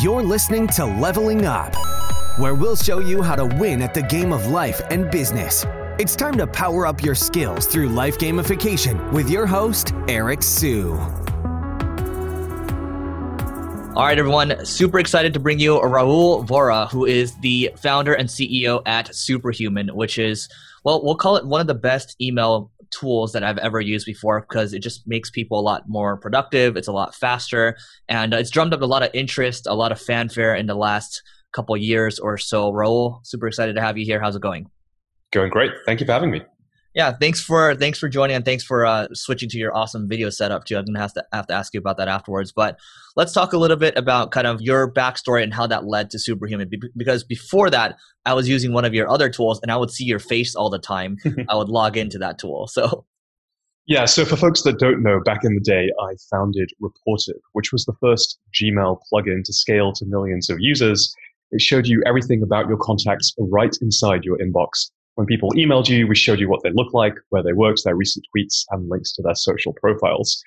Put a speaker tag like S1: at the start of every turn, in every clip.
S1: You're listening to Leveling Up, where we'll show you how to win at the game of life and business. It's time to power up your skills through life gamification with your host, Eric Siu.
S2: All right, everyone. Super excited to bring you Rahul Vohra, who is the founder and CEO at Superhuman, which is, well, we'll call it one of the best email tools that I've ever used before because it just makes people a lot more productive. It's a lot faster, and it's drummed up a lot of interest, a lot of fanfare in the last couple years or so. Rahul, super excited to have you here. How's it going?
S3: Going great. Thank you for having me.
S2: Yeah, thanks for thanks for joining and thanks for uh, switching to your awesome video setup too. I'm gonna have to have to ask you about that afterwards. But let's talk a little bit about kind of your backstory and how that led to Superhuman. Because before that, I was using one of your other tools and I would see your face all the time. I would log into that tool. So
S3: yeah, so for folks that don't know, back in the day, I founded Rapportive, which was the first Gmail plugin to scale to millions of users. It showed you everything about your contacts right inside your inbox when people emailed you, we showed you what they look like, where they worked, their recent tweets, and links to their social profiles.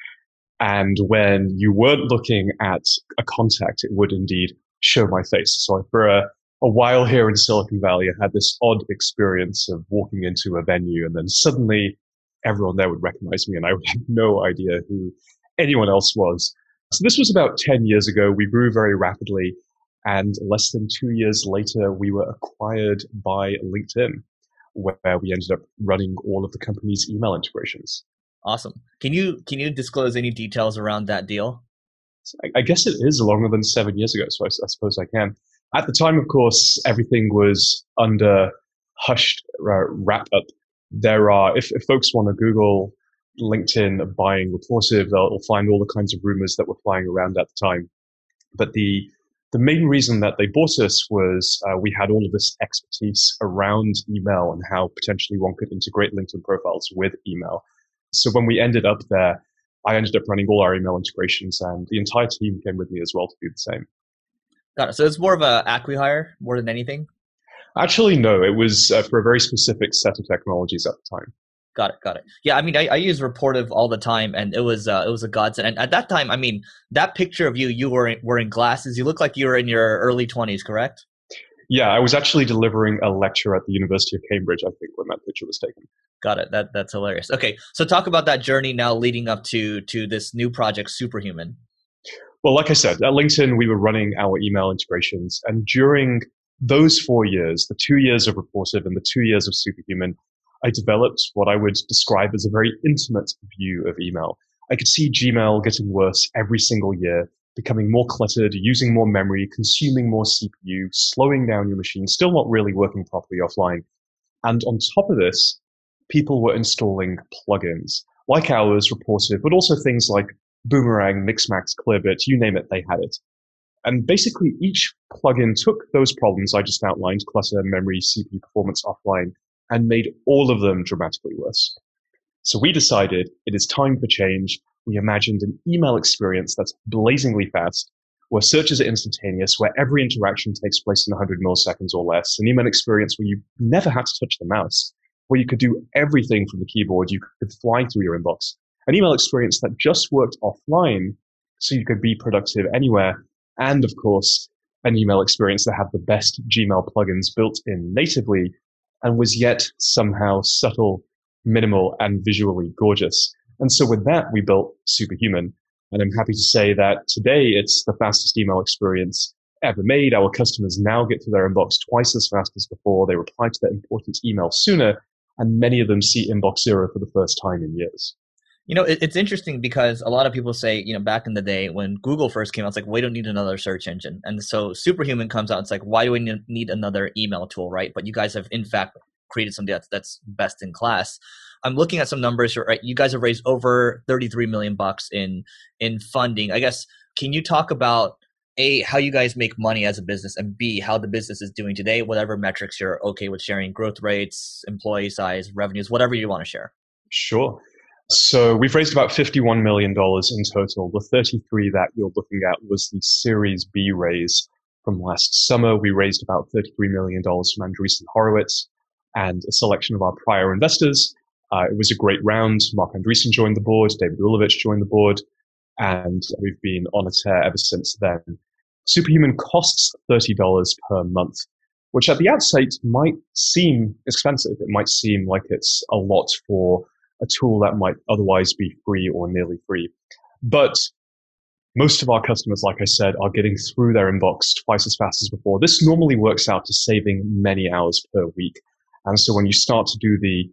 S3: And when you weren't looking at a contact, it would indeed show my face. So for a, a while here in Silicon Valley, I had this odd experience of walking into a venue and then suddenly everyone there would recognize me and I would have no idea who anyone else was. So this was about 10 years ago. We grew very rapidly. And less than two years later, we were acquired by LinkedIn where we ended up running all of the company's email integrations.
S2: Awesome. Can you can you disclose any details around that deal?
S3: I, guess it is longer than seven years ago, so I, I, suppose I can. At the time, of course, everything was under hushed uh, wrap up. There are, if, if folks want to Google LinkedIn buying Rapportive, they'll, they'll find all the kinds of rumors that were flying around at the time. But the the main reason that they bought us was uh, we had all of this expertise around email and how potentially one could integrate LinkedIn profiles with email. So when we ended up there, I ended up running all our email integrations, and the entire team came with me as well to do the same.
S2: Got it. So it's more of a acqui-hire more than anything.
S3: Actually, no. It was uh, for a very specific set of technologies at the time.
S2: Got it. Got it. Yeah, I mean, I, I use Rapportive all the time, and it was uh, it was a godsend. And at that time, I mean, that picture of you, you were wearing glasses. You look like you were in your early twenties, correct?
S3: Yeah, I was actually delivering a lecture at the University of Cambridge. I think when that picture was taken.
S2: Got it. That that's hilarious. Okay, so talk about that journey now, leading up to to this new project, Superhuman.
S3: Well, like I said, at LinkedIn, we were running our email integrations, and during those four years, the two years of Rapportive and the two years of Superhuman, I developed what I would describe as a very intimate view of email. I could see Gmail getting worse every single year, becoming more cluttered, using more memory, consuming more CPU, slowing down your machine, still not really working properly offline. And on top of this, people were installing plugins like ours, Rapportive, but also things like Boomerang, Mixmax, Clearbit, you name it, they had it. And basically each plugin took those problems I just outlined, clutter, memory, CPU performance offline, and made all of them dramatically worse. So we decided it is time for change. We imagined an email experience that's blazingly fast, where searches are instantaneous, where every interaction takes place in 100 milliseconds or less, an email experience where you never had to touch the mouse, where you could do everything from the keyboard, you could fly through your inbox, an email experience that just worked offline so you could be productive anywhere, and of course, an email experience that had the best Gmail plugins built in natively and was yet somehow subtle, minimal, and visually gorgeous. And so with that, we built Superhuman. And I'm happy to say that today it's the fastest email experience ever made. Our customers now get to their inbox twice as fast as before. They reply to their important email sooner, and many of them see inbox zero for the first time in years.
S2: You know, it's interesting because a lot of people say, you know, back in the day when Google first came out, it's like, we don't need another search engine. And so Superhuman comes out, it's like, why do we need another email tool, right? But you guys have, in fact, created something that's, that's best in class. I'm looking at some numbers, right? You guys have raised over 33 million bucks in in funding. I guess, can you talk about a how you guys make money as a business and b how the business is doing today whatever metrics you're okay with sharing growth rates employee size revenues whatever you want to share
S3: sure so we've raised about $51 million in total. The 33 that you're looking at was the Series B raise from last summer. We raised about $33 million from Andreessen Horowitz and a selection of our prior investors. Uh, it was a great round. Marc Andreessen joined the board. David Ulevitch joined the board. And we've been on a tear ever since then. Superhuman costs $30 per month, which at the outset might seem expensive. It might seem like it's a lot for a tool that might otherwise be free or nearly free. But most of our customers, like I said, are getting through their inbox twice as fast as before. This normally works out to saving many hours per week. And so when you start to do the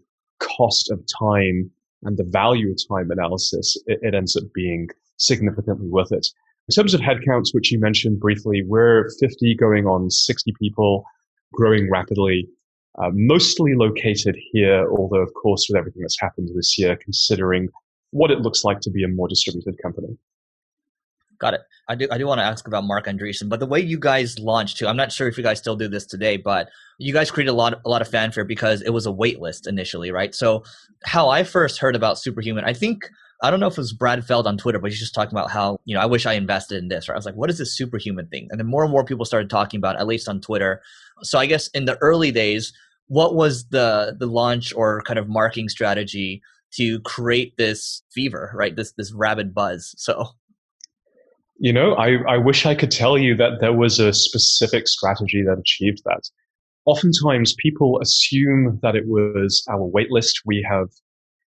S3: cost of time and the value of time analysis, it, it ends up being significantly worth it. In terms of headcounts, which you mentioned briefly, we're 50 going on 60 people, growing rapidly, uh, mostly located here, although, of course, with everything that's happened this year, considering what it looks like to be a more distributed company.
S2: Got it. I do. I do want to ask about Marc Andreessen, but the way you guys launched too, I'm not sure if you guys still do this today, but you guys created a lot, a lot of fanfare because it was a wait list initially, right? So, how I first heard about Superhuman, I think I don't know if it was Brad Feld on Twitter, but he's just talking about how you know I wish I invested in this. Right? I was like, what is this Superhuman thing? And then more and more people started talking about, it, at least on Twitter. So I guess in the early days, what was the the launch or kind of marketing strategy to create this fever, right? This this rabid buzz. So
S3: you know, I, I wish I could tell you that there was a specific strategy that achieved that. Oftentimes, people assume that it was our waitlist. We have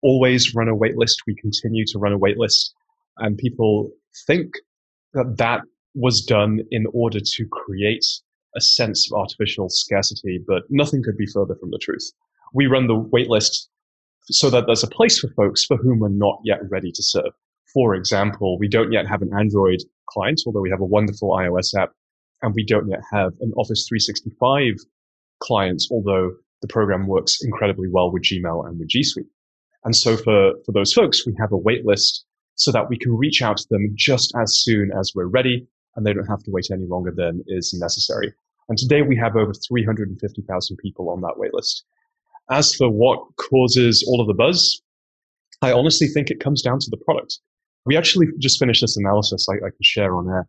S3: always run a waitlist. We continue to run a waitlist. And people think that that was done in order to create a sense of artificial scarcity, but nothing could be further from the truth. We run the waitlist so that there's a place for folks for whom we're not yet ready to serve. For example, we don't yet have an Android client, although we have a wonderful iOS app, and we don't yet have an Office 365 client, although the program works incredibly well with Gmail and with G Suite. And so for, for those folks, we have a wait list so that we can reach out to them just as soon as we're ready and they don't have to wait any longer than is necessary. And today we have over 350,000 people on that wait list. As for what causes all of the buzz, I honestly think it comes down to the product. We actually just finished this analysis I, I can share on air.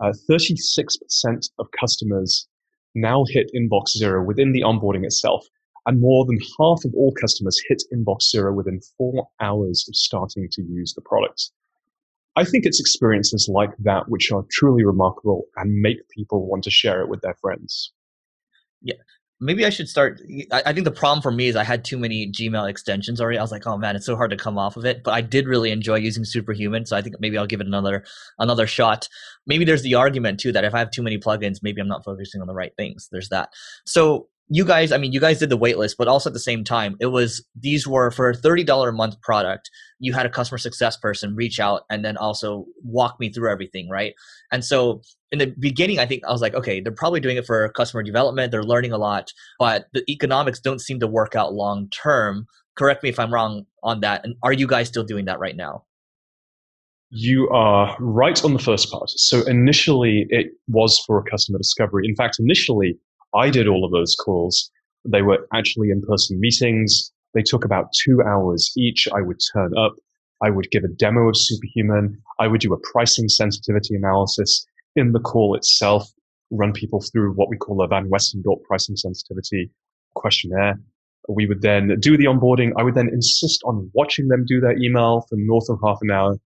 S3: Uh, 36% of customers now hit inbox zero within the onboarding itself, and more than half of all customers hit inbox zero within four hours of starting to use the product. I think it's experiences like that which are truly remarkable and make people want to share it with their friends.
S2: Yeah, maybe I should start. I, think the problem for me is I had too many Gmail extensions already. I was like, oh man, it's so hard to come off of it. But I did really enjoy using Superhuman, so I think maybe I'll give it another another shot. Maybe there's the argument too that if I have too many plugins, maybe I'm not focusing on the right things. There's that. So you guys, I mean, you guys did the waitlist, but also at the same time, it was these were for a thirty dollar a month product. You had a customer success person reach out and then also walk me through everything, right? And so in the beginning, I think I was like, okay, they're probably doing it for customer development. They're learning a lot, but the economics don't seem to work out long term. Correct me if I'm wrong on that. And are you guys still doing that right now?
S3: You are right on the first part. So initially, it was for a customer discovery. In fact, initially, I did all of those calls. They were actually in person meetings. They took about two hours each. I would turn up. I would give a demo of Superhuman. I would do a pricing sensitivity analysis in the call itself, run people through what we call a Van Westendorp pricing sensitivity questionnaire. We would then do the onboarding. I would then insist on watching them do their email for north of half an hour.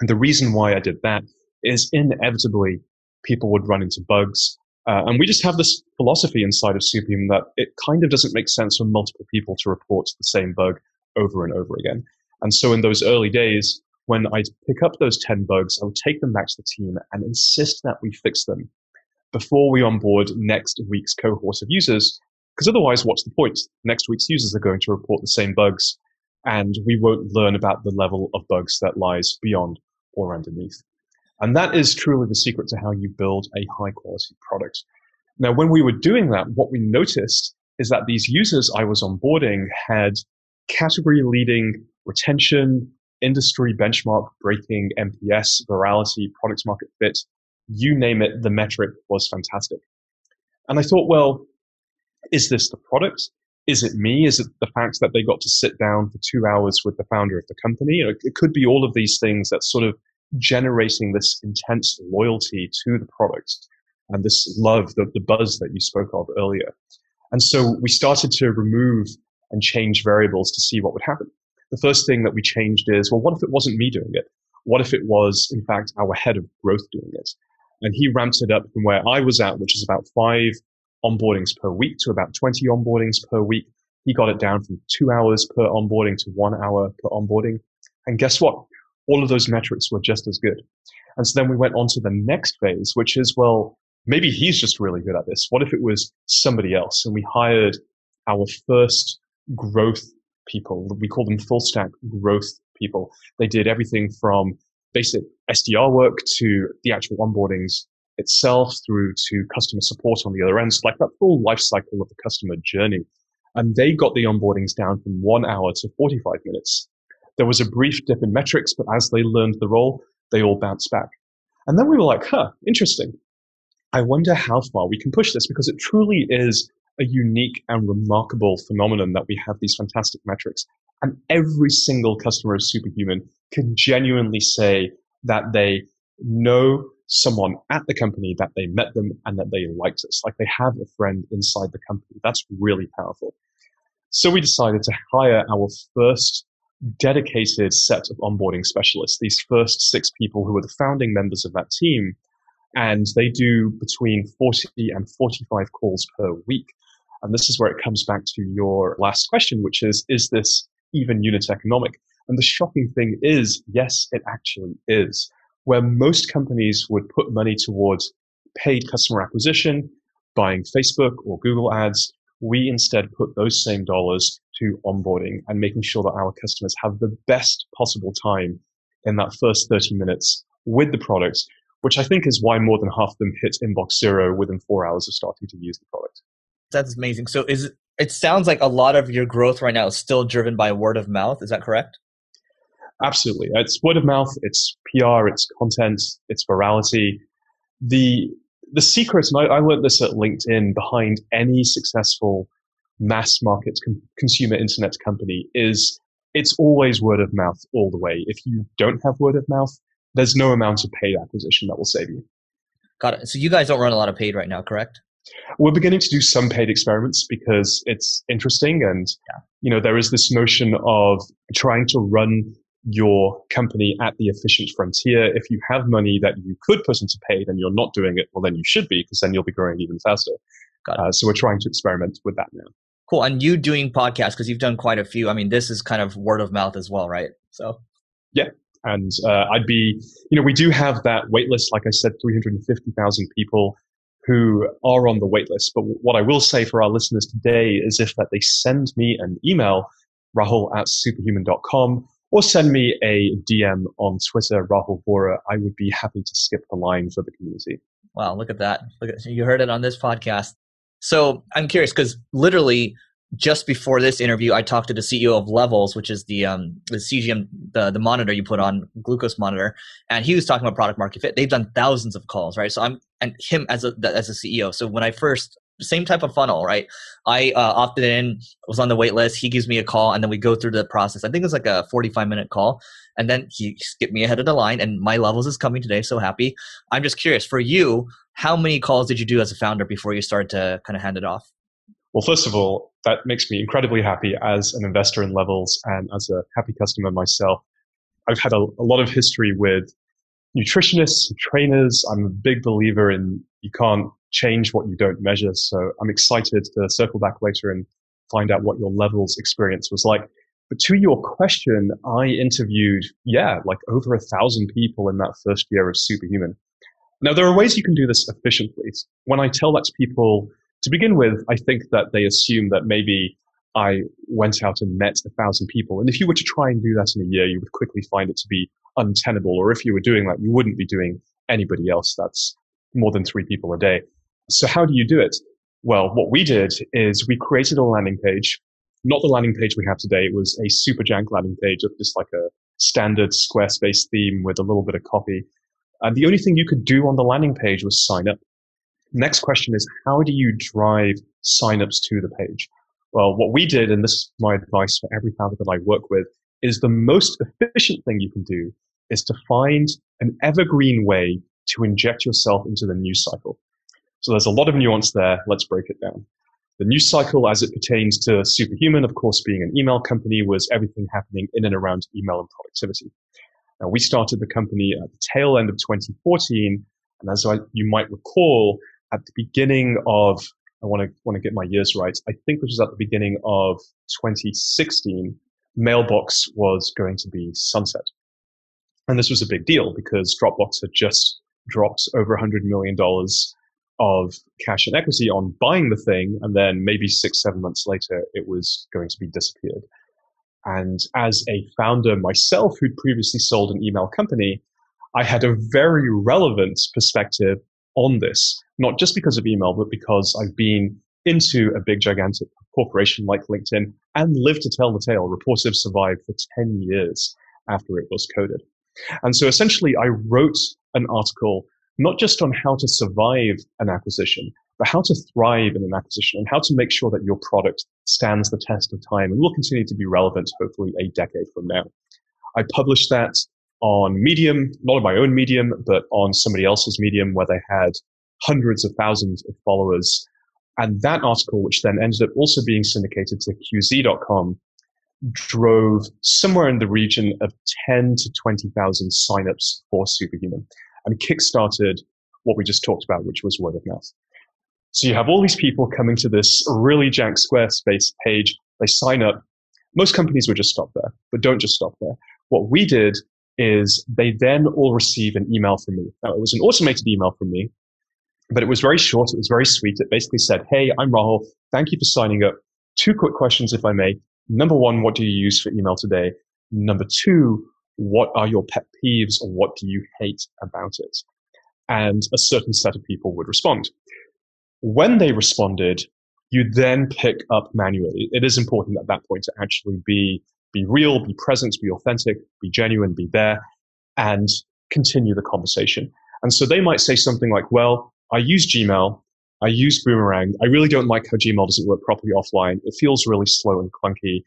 S3: And the reason why I did that is inevitably people would run into bugs. Uh, and we just have this philosophy inside of Superhuman that it kind of doesn't make sense for multiple people to report the same bug over and over again. And so in those early days, when I'd pick up those 10 bugs, I would take them back to the team and insist that we fix them before we onboard next week's cohort of users. Because otherwise, what's the point? Next week's users are going to report the same bugs, and we won't learn about the level of bugs that lies beyond or underneath. And that is truly the secret to how you build a high quality product. Now, when we were doing that, what we noticed is that these users I was onboarding had category leading retention, industry benchmark breaking NPS, virality, product market fit, you name it, the metric was fantastic. And I thought, well, is this the product? Is it me? Is it the fact that they got to sit down for two hours with the founder of the company? It could be all of these things that sort of generating this intense loyalty to the product and this love, the, the buzz that you spoke of earlier. And so we started to remove and change variables to see what would happen the first thing that we changed is, well, what if it wasn't me doing it? What if it was, in fact, our head of growth doing it? And he ramped it up from where I was at, which is about five onboardings per week to about 20 onboardings per week. He got it down from two hours per onboarding to one hour per onboarding. And guess what? All of those metrics were just as good. And so then we went on to the next phase, which is, well, maybe he's just really good at this. What if it was somebody else? And we hired our first growth people. We call them full stack growth people. They did everything from basic SDR work to the actual onboardings itself through to customer support on the other end, so like that full life cycle of the customer journey. And they got the onboardings down from one hour to 45 minutes. There was a brief dip in metrics, but as they learned the role, they all bounced back. And then we were like, huh, interesting. I wonder how far we can push this because it truly is a unique and remarkable phenomenon that we have these fantastic metrics. And every single customer of Superhuman can genuinely say that they know someone at the company, that they met them, and that they liked us. Like they have a friend inside the company. That's really powerful. So we decided to hire our first dedicated set of onboarding specialists, these first six people who are the founding members of that team. And they do between 40 and 45 calls per week. And this is where it comes back to your last question, which is, is this even unit economic? And the shocking thing is, yes, it actually is. Where most companies would put money towards paid customer acquisition, buying Facebook or Google ads, we instead put those same dollars to onboarding and making sure that our customers have the best possible time in that first 30 minutes with the product, which I think is why more than half of them hit inbox zero within four hours of starting to use the product.
S2: That's amazing. So is it sounds like a lot of your growth right now is still driven by word of mouth. Is that correct?
S3: Absolutely. It's word of mouth, it's PR, it's content, it's virality. The the secret, and I, I learned this at LinkedIn, behind any successful mass market com- consumer internet company is it's always word of mouth all the way. If you don't have word of mouth, there's no amount of paid acquisition that will save you.
S2: Got it. So you guys don't run a lot of paid right now, correct?
S3: We're beginning to do some paid experiments because it's interesting and yeah. you know there is this notion of trying to run your company at the efficient frontier. If you have money that you could put into paid and you're not doing it, well then you should be because then you'll be growing even faster. Uh, so we're trying to experiment with that now.
S2: Cool. And you doing podcasts because you've done quite a few. I mean, this is kind of word of mouth as well, right? So
S3: yeah, and uh, I'd be, you know, we do have that waitlist. Like I said, 350,000 people who are on the waitlist. But what I will say for our listeners today is if that they send me an email, rahul at superhuman.com, or send me a DM on Twitter, Rahul Vohra, I would be happy to skip the line for the community.
S2: Wow, look at that. Look at, you heard it on this podcast. So I'm curious because literally just before this interview, I talked to the CEO of Levels, which is the um, the CGM, the the monitor you put on glucose monitor, and he was talking about product market fit. They've done thousands of calls, right? So I'm and him as a as a CEO. So when I first same type of funnel, right? I uh, opted in, was on the wait list. He gives me a call, and then we go through the process. I think it's like a 45 minute call, and then he skipped me ahead of the line. And my levels is coming today, so happy. I'm just curious for you, how many calls did you do as a founder before you started to kind of hand it off?
S3: Well, first of all, that makes me incredibly happy as an investor in Levels and as a happy customer myself. I've had a, a lot of history with nutritionists, trainers. I'm a big believer in you can't change what you don't measure. So I'm excited to circle back later and find out what your levels experience was like. But to your question, I interviewed, yeah, like over a thousand people in that first year of Superhuman. Now, there are ways you can do this efficiently. When I tell that to people to begin with, I think that they assume that maybe I went out and met a thousand people. And if you were to try and do that in a year, you would quickly find it to be untenable. Or if you were doing that, you wouldn't be doing anybody else. That's more than three people a day. So how do you do it? Well, what we did is we created a landing page, not the landing page we have today. It was a super jank landing page of just like a standard Squarespace theme with a little bit of copy. And the only thing you could do on the landing page was sign up. Next question is how do you drive signups to the page? Well, what we did, and this is my advice for every founder that I work with, is the most efficient thing you can do is to find an evergreen way to inject yourself into the news cycle. So there's a lot of nuance there. Let's break it down. The news cycle as it pertains to Superhuman, of course, being an email company, was everything happening in and around email and productivity. Now, we started the company at the tail end of 2014, And as I, you might recall, at the beginning of, I want to want to get my years right. I think this was at the beginning of 2016. Mailbox was going to be sunset, and this was a big deal because Dropbox had just dropped over 100 million dollars of cash and equity on buying the thing, and then maybe six, seven months later, it was going to be disappeared. And as a founder myself, who'd previously sold an email company, I had a very relevant perspective on this, not just because of email, but because I've been into a big, gigantic corporation like LinkedIn and lived to tell the tale. Rapportive survived for 10 years after it was coded. And so essentially, I wrote an article not just on how to survive an acquisition, but how to thrive in an acquisition and how to make sure that your product stands the test of time and will continue to be relevant, hopefully, a decade from now. I published that on Medium, not on my own Medium, but on somebody else's Medium where they had hundreds of thousands of followers. And that article, which then ended up also being syndicated to QZ.com, drove somewhere in the region of 10 to 20,000 signups for Superhuman and kickstarted what we just talked about, which was word of mouth. So you have all these people coming to this really jank Squarespace page. They sign up. Most companies would just stop there, but don't just stop there. What we did is they then all receive an email from me. Now, it was an automated email from me, but it was very short. It was very sweet. It basically said, Hey, I'm Rahul. Thank you for signing up. Two quick questions, if I may. Number one, what do you use for email today? Number two, what are your pet peeves or what do you hate about it? And a certain set of people would respond. When they responded, you then pick up manually. It is important at that point to actually be be real, be present, be authentic, be genuine, be there, and continue the conversation. And so they might say something like, well, I use Gmail. I use Boomerang. I really don't like how Gmail doesn't work properly offline. It feels really slow and clunky,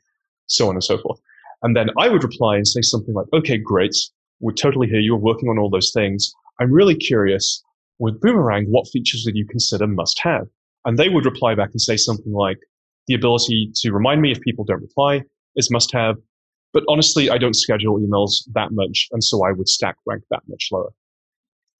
S3: so on and so forth. And then I would reply and say something like, okay, great. We totally hear you. We're working on all those things. I'm really curious with Boomerang, what features would you consider must have? And they would reply back and say something like, the ability to remind me if people don't reply, is must have. But honestly, I don't schedule emails that much. And so I would stack rank that much lower.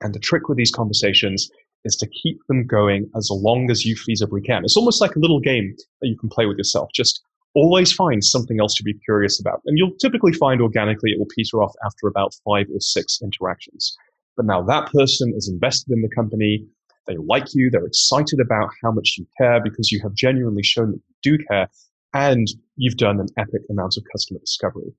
S3: And the trick with these conversations is to keep them going as long as you feasibly can. It's almost like a little game that you can play with yourself. Just always find something else to be curious about. And you'll typically find organically it will peter off after about five or six interactions. But now that person is invested in the company. They like you. They're excited about how much you care because you have genuinely shown that you do care and you've done an epic amount of customer discovery.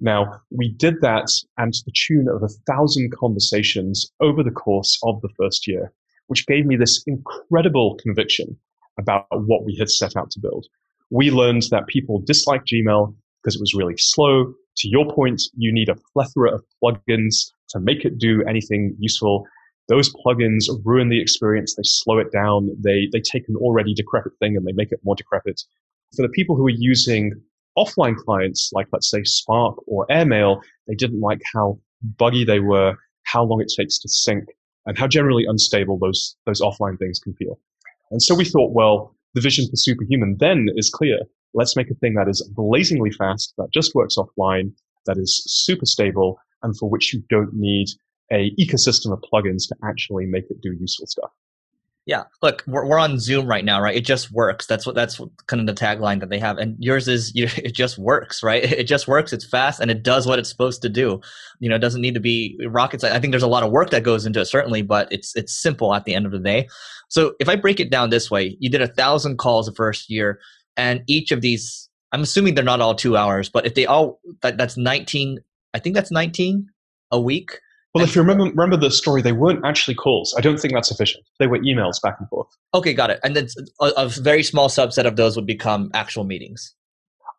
S3: Now, we did that and to the tune of a thousand conversations over the course of the first year, which gave me this incredible conviction about what we had set out to build. We learned that people dislike Gmail because it was really slow. To your point, you need a plethora of plugins to make it do anything useful. Those plugins ruin the experience. They slow it down. They, they take an already decrepit thing and they make it more decrepit. For the people who are using offline clients, like let's say Spark or Airmail, they didn't like how buggy they were, how long it takes to sync, and how generally unstable those, those offline things can feel. And so we thought, well, the vision for Superhuman then is clear. Let's make a thing that is blazingly fast, that just works offline, that is super stable, and for which you don't need a ecosystem of plugins to actually make it do useful stuff.
S2: Yeah, look, we're, we're on Zoom right now, right? It just works. That's what that's what, kind of the tagline that they have, and yours is you, it just works, right? It just works. It's fast and it does what it's supposed to do. You know, it doesn't need to be rockets. I think there's a lot of work that goes into it, certainly, but it's it's simple at the end of the day. So if I break it down this way, you did a thousand calls the first year, and each of these, I'm assuming they're not all two hours, but if they all, that, that's 19. I think that's 19 a week
S3: well, if you remember, remember the story, they weren't actually calls. I don't think that's sufficient. They were emails back and forth.
S2: Okay, got it. And then a, a very small subset of those would become actual meetings.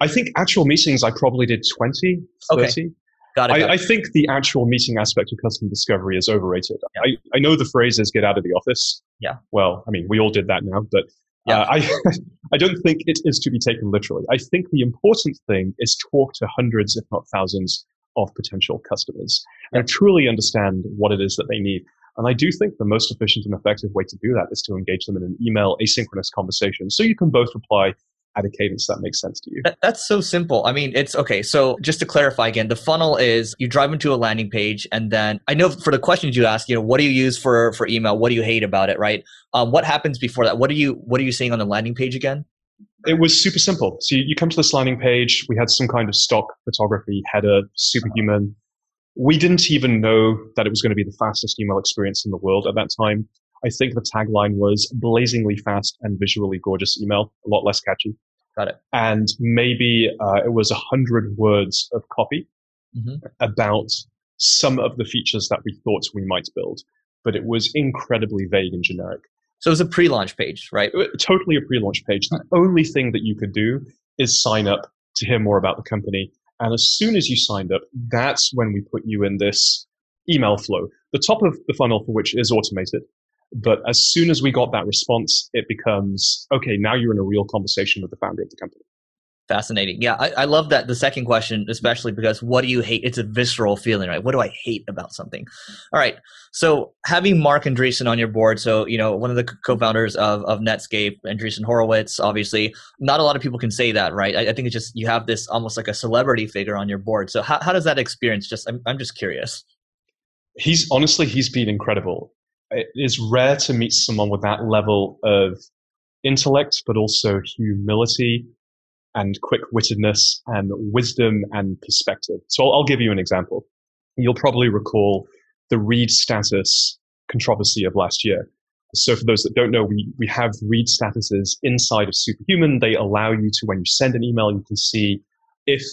S3: I think actual meetings, I probably did 20, 30. Okay. Got it, got I, it. I, think the actual meeting aspect of customer discovery is overrated. Yeah. I, I know the phrase is get out of the office.
S2: Yeah.
S3: Well, I mean, we all did that now, but yeah. Uh, I, I don't think it is to be taken literally. I think the important thing is talk to hundreds, if not thousands, of potential customers and truly understand what it is that they need. And I do think the most efficient and effective way to do that is to engage them in an email asynchronous conversation. So you can both reply at a cadence that makes sense to you.
S2: That, that's so simple. I mean, it's okay. So just to clarify again, the funnel is you drive into a landing page, and then I know for the questions you ask, you know, what do you use for for email? What do you hate about it? Right? Um, what happens before that? What are you What are you seeing on the landing page again?
S3: It was super simple. So you, you come to this landing page. We had some kind of stock photography header, superhuman. We didn't even know that it was going to be the fastest email experience in the world at that time. I think the tagline was blazingly fast and visually gorgeous email, a lot less catchy.
S2: Got it.
S3: And maybe uh, it was a hundred words of copy mm-hmm. about some of the features that we thought we might build, but it was incredibly vague and generic.
S2: So it was a pre-launch page, right?
S3: Uh, totally a pre-launch page. The only thing that you could do is sign up to hear more about the company. And as soon as you signed up, that's when we put you in this email flow. The top of the funnel for which is automated. But as soon as we got that response, it becomes okay, now you're in a real conversation with the founder of the company.
S2: Fascinating. Yeah, I, I, love that. The second question, especially because what do you hate? It's a visceral feeling, right? What do I hate about something? All right. So having Marc Andreessen on your board, so you know one of the co-founders of, of Netscape, Andreessen Horowitz, obviously, not a lot of people can say that, right? I, I, think it's just you have this almost like a celebrity figure on your board. So how, how does that experience? Just I'm I'm just curious.
S3: He's honestly he's been incredible it is rare to meet someone with that level of intellect, but also humility and quick wittedness and wisdom and perspective. So I'll, I'll, give you an example. You'll probably recall the read status controversy of last year. So for those that don't know, we, we have read statuses inside of Superhuman. They allow you to, when you send an email, you can see if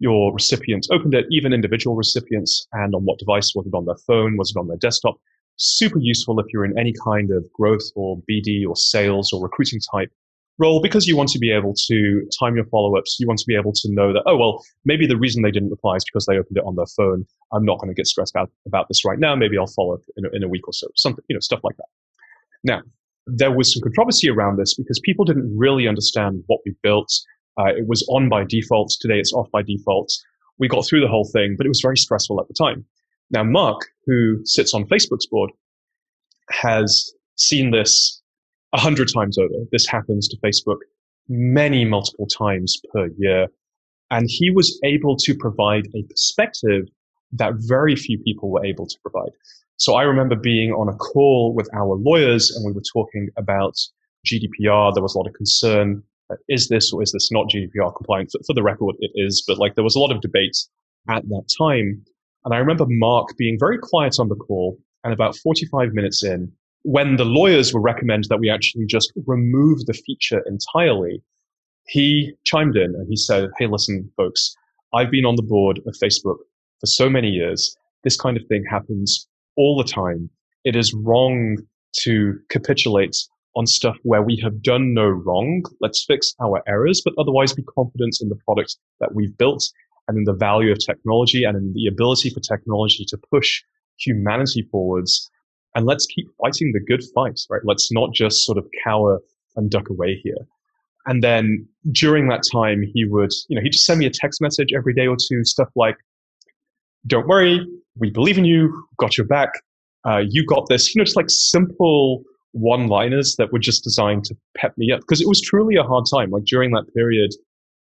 S3: your recipient opened it, even individual recipients, and on what device. Was it on their phone? Was it on their desktop? super useful if you're in any kind of growth or BD or sales or recruiting type role because you want to be able to time your follow-ups. You want to be able to know that, oh, well, maybe the reason they didn't reply is because they opened it on their phone. I'm not going to get stressed out about this right now. Maybe I'll follow up in a, in a week or so. Something, you know, stuff like that. Now, there was some controversy around this because people didn't really understand what we built. Uh, it was on by default. Today it's off by default. We got through the whole thing, but it was very stressful at the time. Now, Mark, who sits on Facebook's board, has seen this a hundred times over. This happens to Facebook many multiple times per year. And he was able to provide a perspective that very few people were able to provide. So I remember being on a call with our lawyers and we were talking about GDPR. There was a lot of concern. Is this or is this not GDPR compliant? For, for the record, it is, but like there was a lot of debate at that time. And I remember Marc being very quiet on the call. And about 45 minutes in, when the lawyers were recommended that we actually just remove the feature entirely, he chimed in and he said, Hey, listen, folks, I've been on the board of Facebook for so many years. This kind of thing happens all the time. It is wrong to capitulate on stuff where we have done no wrong. Let's fix our errors, but otherwise be confident in the product that we've built and in the value of technology and in the ability for technology to push humanity forwards. And let's keep fighting the good fight, right? Let's not just sort of cower and duck away here. And then during that time, he would, you know, he'd just send me a text message every day or two, stuff like, don't worry, we believe in you, got your back, uh, you got this, you know, just like simple one liners that were just designed to pep me up because it was truly a hard time. Like during that period,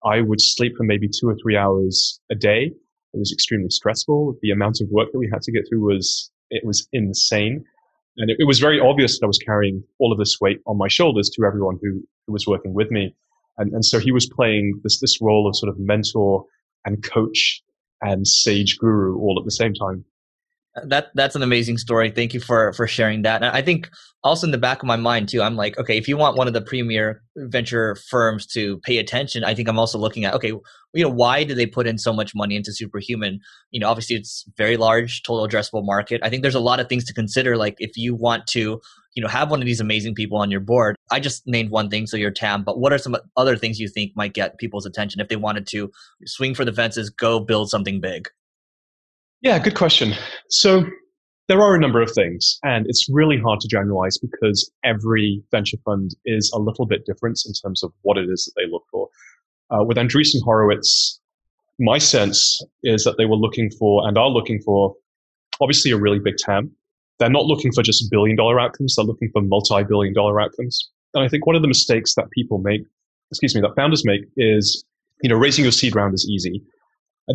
S3: I would sleep for maybe two or three hours a day. It was extremely stressful. The amount of work that we had to get through was, it was insane. And it, it was very obvious that I was carrying all of this weight on my shoulders to everyone who, who was working with me. And, and so he was playing this, this role of sort of mentor and coach and sage guru all at the same time
S2: that that's an amazing story. Thank you for for sharing that. And I think also in the back of my mind too, I'm like, okay, if you want one of the premier venture firms to pay attention, I think I'm also looking at okay, you know, why do they put in so much money into Superhuman? You know, obviously it's very large total addressable market. I think there's a lot of things to consider. Like if you want to, you know, have one of these amazing people on your board. I just named one thing, so your TAM. But what are some other things you think might get people's attention if they wanted to swing for the fences, go build something big?
S3: Yeah, good question. So there are a number of things, and it's really hard to generalize because every venture fund is a little bit different in terms of what it is that they look for. Uh, with Andreessen Horowitz, my sense is that they were looking for and are looking for obviously a really big TAM. They're not looking for just billion dollar outcomes, they're looking for multi billion dollar outcomes. And I think one of the mistakes that people make excuse me, that founders make is, you know, raising your seed round is easy.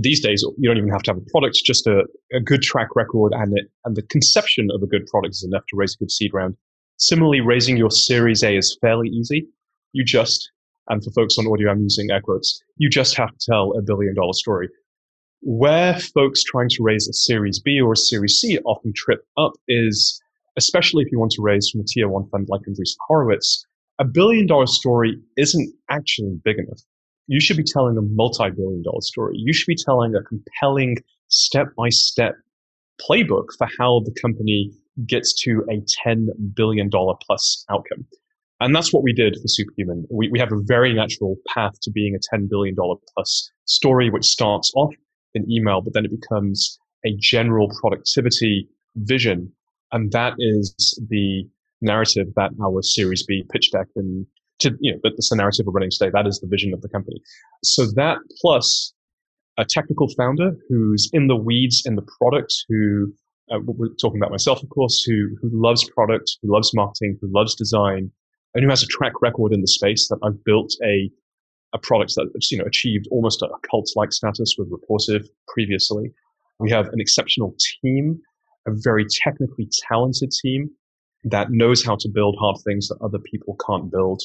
S3: These days, you don't even have to have a product, just a, a good track record and, it, and the conception of a good product is enough to raise a good seed round. Similarly, raising your Series A is fairly easy. You just, and for folks on audio, I'm using air quotes, you just have to tell a billion dollar story. Where folks trying to raise a Series B or a Series C often trip up is, especially if you want to raise from a tier one fund like Andreessen Horowitz, a billion dollar story isn't actually big enough. You should be telling a multi billion dollar story. You should be telling a compelling step by step playbook for how the company gets to a $10 billion plus outcome. And that's what we did for Superhuman. We, we have a very natural path to being a $10 billion plus story, which starts off in email, but then it becomes a general productivity vision. And that is the narrative that our Series B pitch deck and to, you know, that's the narrative we're running today. That is the vision of the company. So that plus a technical founder who's in the weeds in the product, who uh, we're talking about myself, of course, who who loves product, who loves marketing, who loves design, and who has a track record in the space. That I've built a a product that's you know achieved almost a cult-like status with Rapportive previously. We have an exceptional team, a very technically talented team that knows how to build hard things that other people can't build.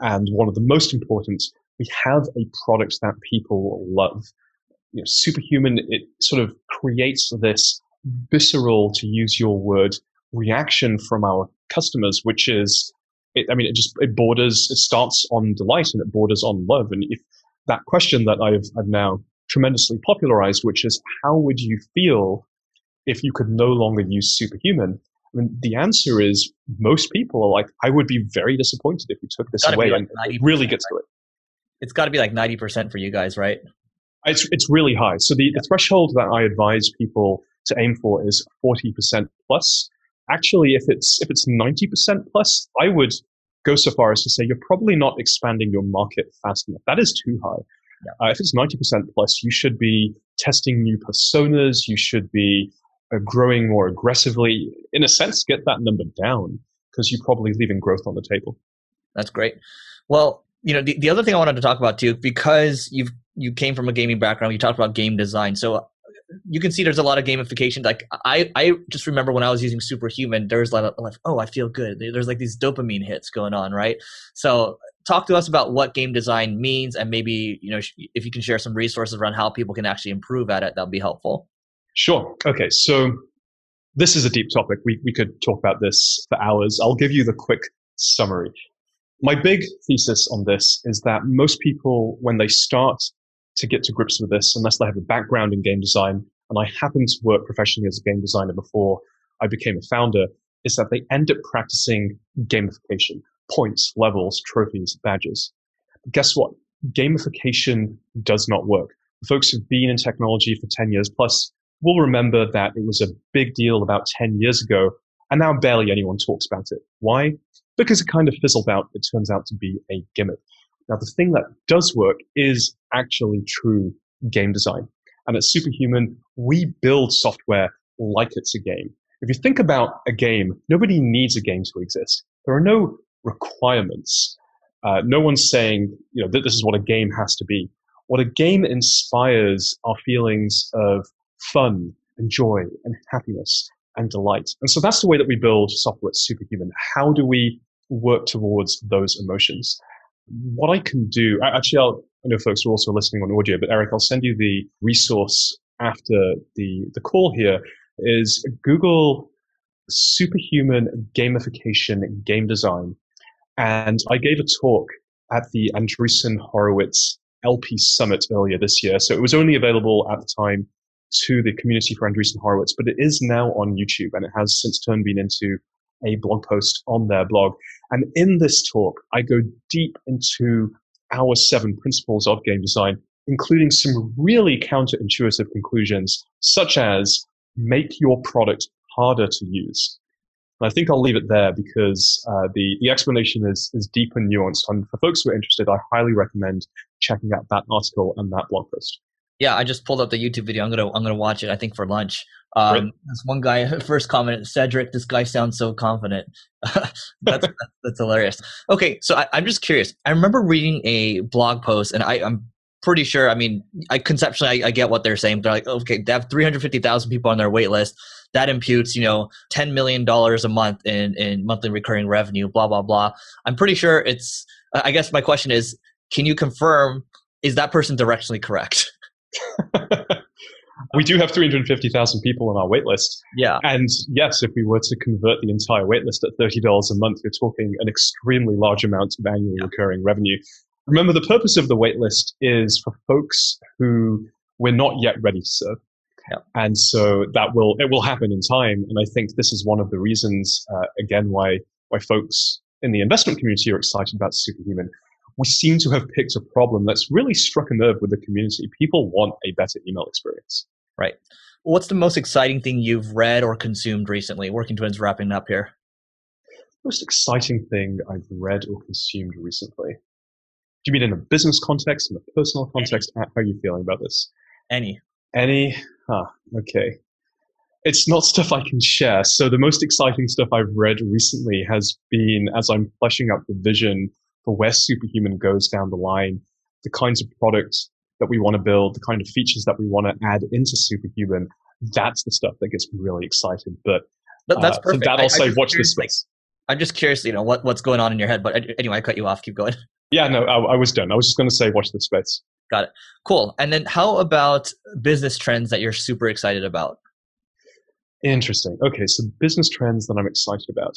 S3: And one of the most important, we have a product that people love. You know, superhuman, it sort of creates this visceral, to use your word, reaction from our customers, which is, it, I mean, it just it borders, it starts on delight and it borders on love. And if that question that I've, I've now tremendously popularized, which is how would you feel if you could no longer use superhuman? I mean, the answer is most people are like, I would be very disappointed if you took this away, like and it really gets to it.
S2: It's got to be like ninety percent for you guys, right?
S3: It's it's really high. So the, the threshold that I advise people to aim for is forty percent plus. Actually, if it's if it's ninety percent plus, I would go so far as to say you're probably not expanding your market fast enough. That is too high. Yeah. Uh, if it's 90% plus, you should be testing new personas. You should be Uh, growing more aggressively. In a sense, get that number down because you're probably leaving growth on the table.
S2: That's great. Well, you know, the, the other thing I wanted to talk about too, because you've you came from a gaming background, you talked about game design. So uh, you can see there's a lot of gamification. Like I, I just remember when I was using Superhuman, there's like, oh, I feel good. There's like these dopamine hits going on, right? So talk to us about what game design means, and maybe you know if you can share some resources around how people can actually improve at it, that'll be helpful.
S3: Sure. Okay. So this is a deep topic. We we could talk about this for hours. I'll give you the quick summary. My big thesis on this is that most people, when they start to get to grips with this unless they have a background in game design. And I happened to work professionally as a game designer before I became a founder, is that they end up practicing gamification, points, levels, trophies, badges. Guess what? Gamification does not work. Folks who've been in technology for 10 years plus will remember that it was a big deal about 10 years ago, and now barely anyone talks about it. Why? Because it kind of fizzled out. It turns out to be a gimmick. Now, the thing that does work is actually true game design. And at Superhuman, we build software like it's a game. If you think about a game, nobody needs a game to exist. There are no requirements. Uh, no one's saying, you know, that this is what a game has to be. What a game inspires are feelings of fun and joy and happiness and delight. And so that's the way that we build software at Superhuman. How do we work towards those emotions? what I can do, actually, I'll, I know folks are also listening on audio, but Eric, I'll send you the resource after the, the call here is Google superhuman gamification game design. And I gave a talk at the Andreessen Horowitz LP Summit earlier this year. So it was only available at the time to the community for Andreessen Horowitz, but it is now on YouTube and it has since turned been into a blog post on their blog. And in this talk, I go deep into our seven principles of game design, including some really counterintuitive conclusions, such as make your product harder to use. And I think I'll leave it there because uh, the, the explanation is, is deep and nuanced. And for folks who are interested, I highly recommend checking out that article and that blog post.
S2: Yeah, I just pulled up the YouTube video. I'm gonna I'm gonna watch it. I think for lunch. Um, this one guy first comment, Cedric. This guy sounds so confident. that's, that's hilarious. Okay, so I, am just curious. I remember reading a blog post, and I, am pretty sure. I mean, I conceptually I, I, get what they're saying. They're like, okay, they have 350,000 people on their wait list. That imputes, you know, 10 million dollars a month in in monthly recurring revenue. Blah blah blah. I'm pretty sure it's. I guess my question is, can you confirm is that person directionally correct?
S3: we do have 350,000 people on our waitlist.
S2: Yeah.
S3: And yes, if we were to convert the entire waitlist at $30 a month, you're talking an extremely large amount of annual yeah. recurring revenue. Remember, the purpose of the waitlist is for folks who we're not yet ready to serve.
S2: Yeah.
S3: And so that will it will happen in time. And I think this is one of the reasons, uh, again, why why folks in the investment community are excited about Superhuman. We seem to have picked a problem that's really struck a nerve with the community. People want a better email experience.
S2: Right. What's the most exciting thing you've read or consumed recently? Working Twins wrapping up here.
S3: Most exciting thing I've read or consumed recently. Do you mean in a business context, in a personal context? Any. How are you feeling about this?
S2: Any.
S3: Any? Huh. Okay. It's not stuff I can share. So the most exciting stuff I've read recently has been as I'm fleshing out the vision for where Superhuman goes down the line, the kinds of products that we want to build, the kind of features that we want to add into Superhuman, that's the stuff that gets me really excited. But,
S2: but that's perfect.
S3: Uh, that I'll say watch this space.
S2: I'm just curious, you know, what, what's going on in your head. But anyway, I cut you off. Keep going.
S3: Yeah, no, I, I was done. I was just going to say watch this space.
S2: Got it. Cool. And then how about business trends that you're super excited about?
S3: Interesting. Okay, so business trends that I'm excited about.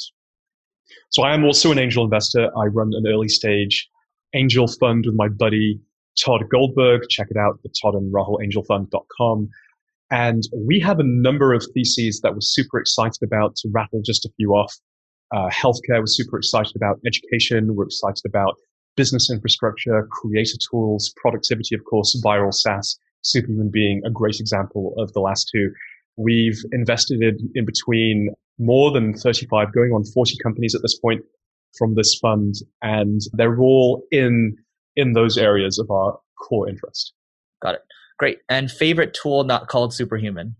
S3: So I am also an angel investor. I run an early stage angel fund with my buddy Todd Goldberg. Check it out, the Todd and Rahul Angelfund.com. And we have a number of theses that we're super excited about to rattle just a few off. Uh, healthcare, we're super excited about education. We're excited about business infrastructure, creator tools, productivity, of course, viral SaaS, Superhuman being a great example of the last two. We've invested in, in between more than 35, going on 40 companies at this point from this fund, and they're all in in those areas of our core interest.
S2: Got it. Great. And favorite tool not called Superhuman?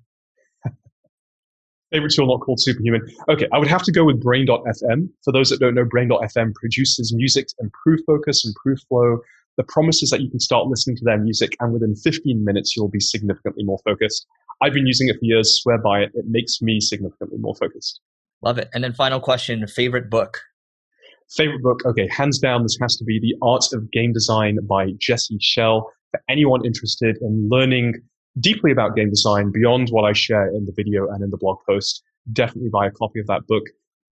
S3: favorite tool not called Superhuman. Okay, I would have to go with Brain.fm. For those that don't know, Brain.fm produces music to improve focus, improve flow. The promise is that you can start listening to their music, and within 15 minutes, you'll be significantly more focused. I've been using it for years, swear by it. It makes me significantly more focused.
S2: Love it. And then, final question favorite book?
S3: Favorite book? Okay, hands down, this has to be The Art of Game Design by Jesse Schell. For anyone interested in learning deeply about game design beyond what I share in the video and in the blog post, definitely buy a copy of that book.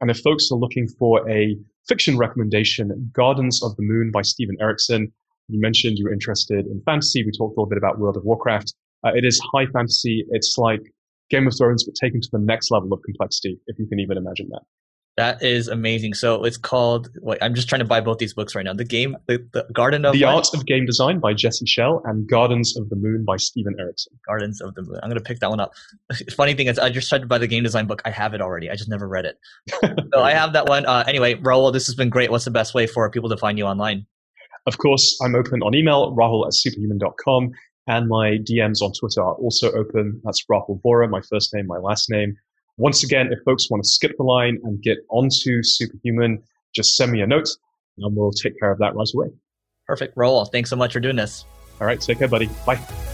S3: And if folks are looking for a fiction recommendation, Gardens of the Moon by Steven Erikson. You mentioned you were interested in fantasy. We talked a little bit about World of Warcraft. Uh, it is high fantasy. It's like Game of Thrones, but taken to the next level of complexity, if you can even imagine that.
S2: That is amazing. So it's called. Wait, I'm just trying to buy both these books right now. The game, the, the Garden of
S3: the Art of Game Design by Jesse Schell and Gardens of the Moon by Steven Erikson.
S2: Gardens of the Moon. I'm gonna pick that one up. Funny thing is, I just tried to buy the game design book. I have it already. I just never read it. so I have that one. Uh, anyway, Rahul, this has been great. What's the best way for people to find you online?
S3: Of course, I'm open on email, rahul at superhuman.com, and my DMs on Twitter are also open. That's Rahul Vohra, my first name, my last name. Once again, if folks want to skip the line and get onto Superhuman, just send me a note and we'll take care of that right away.
S2: Perfect. Rahul, thanks so much for doing this.
S3: All right. Take care, buddy. Bye.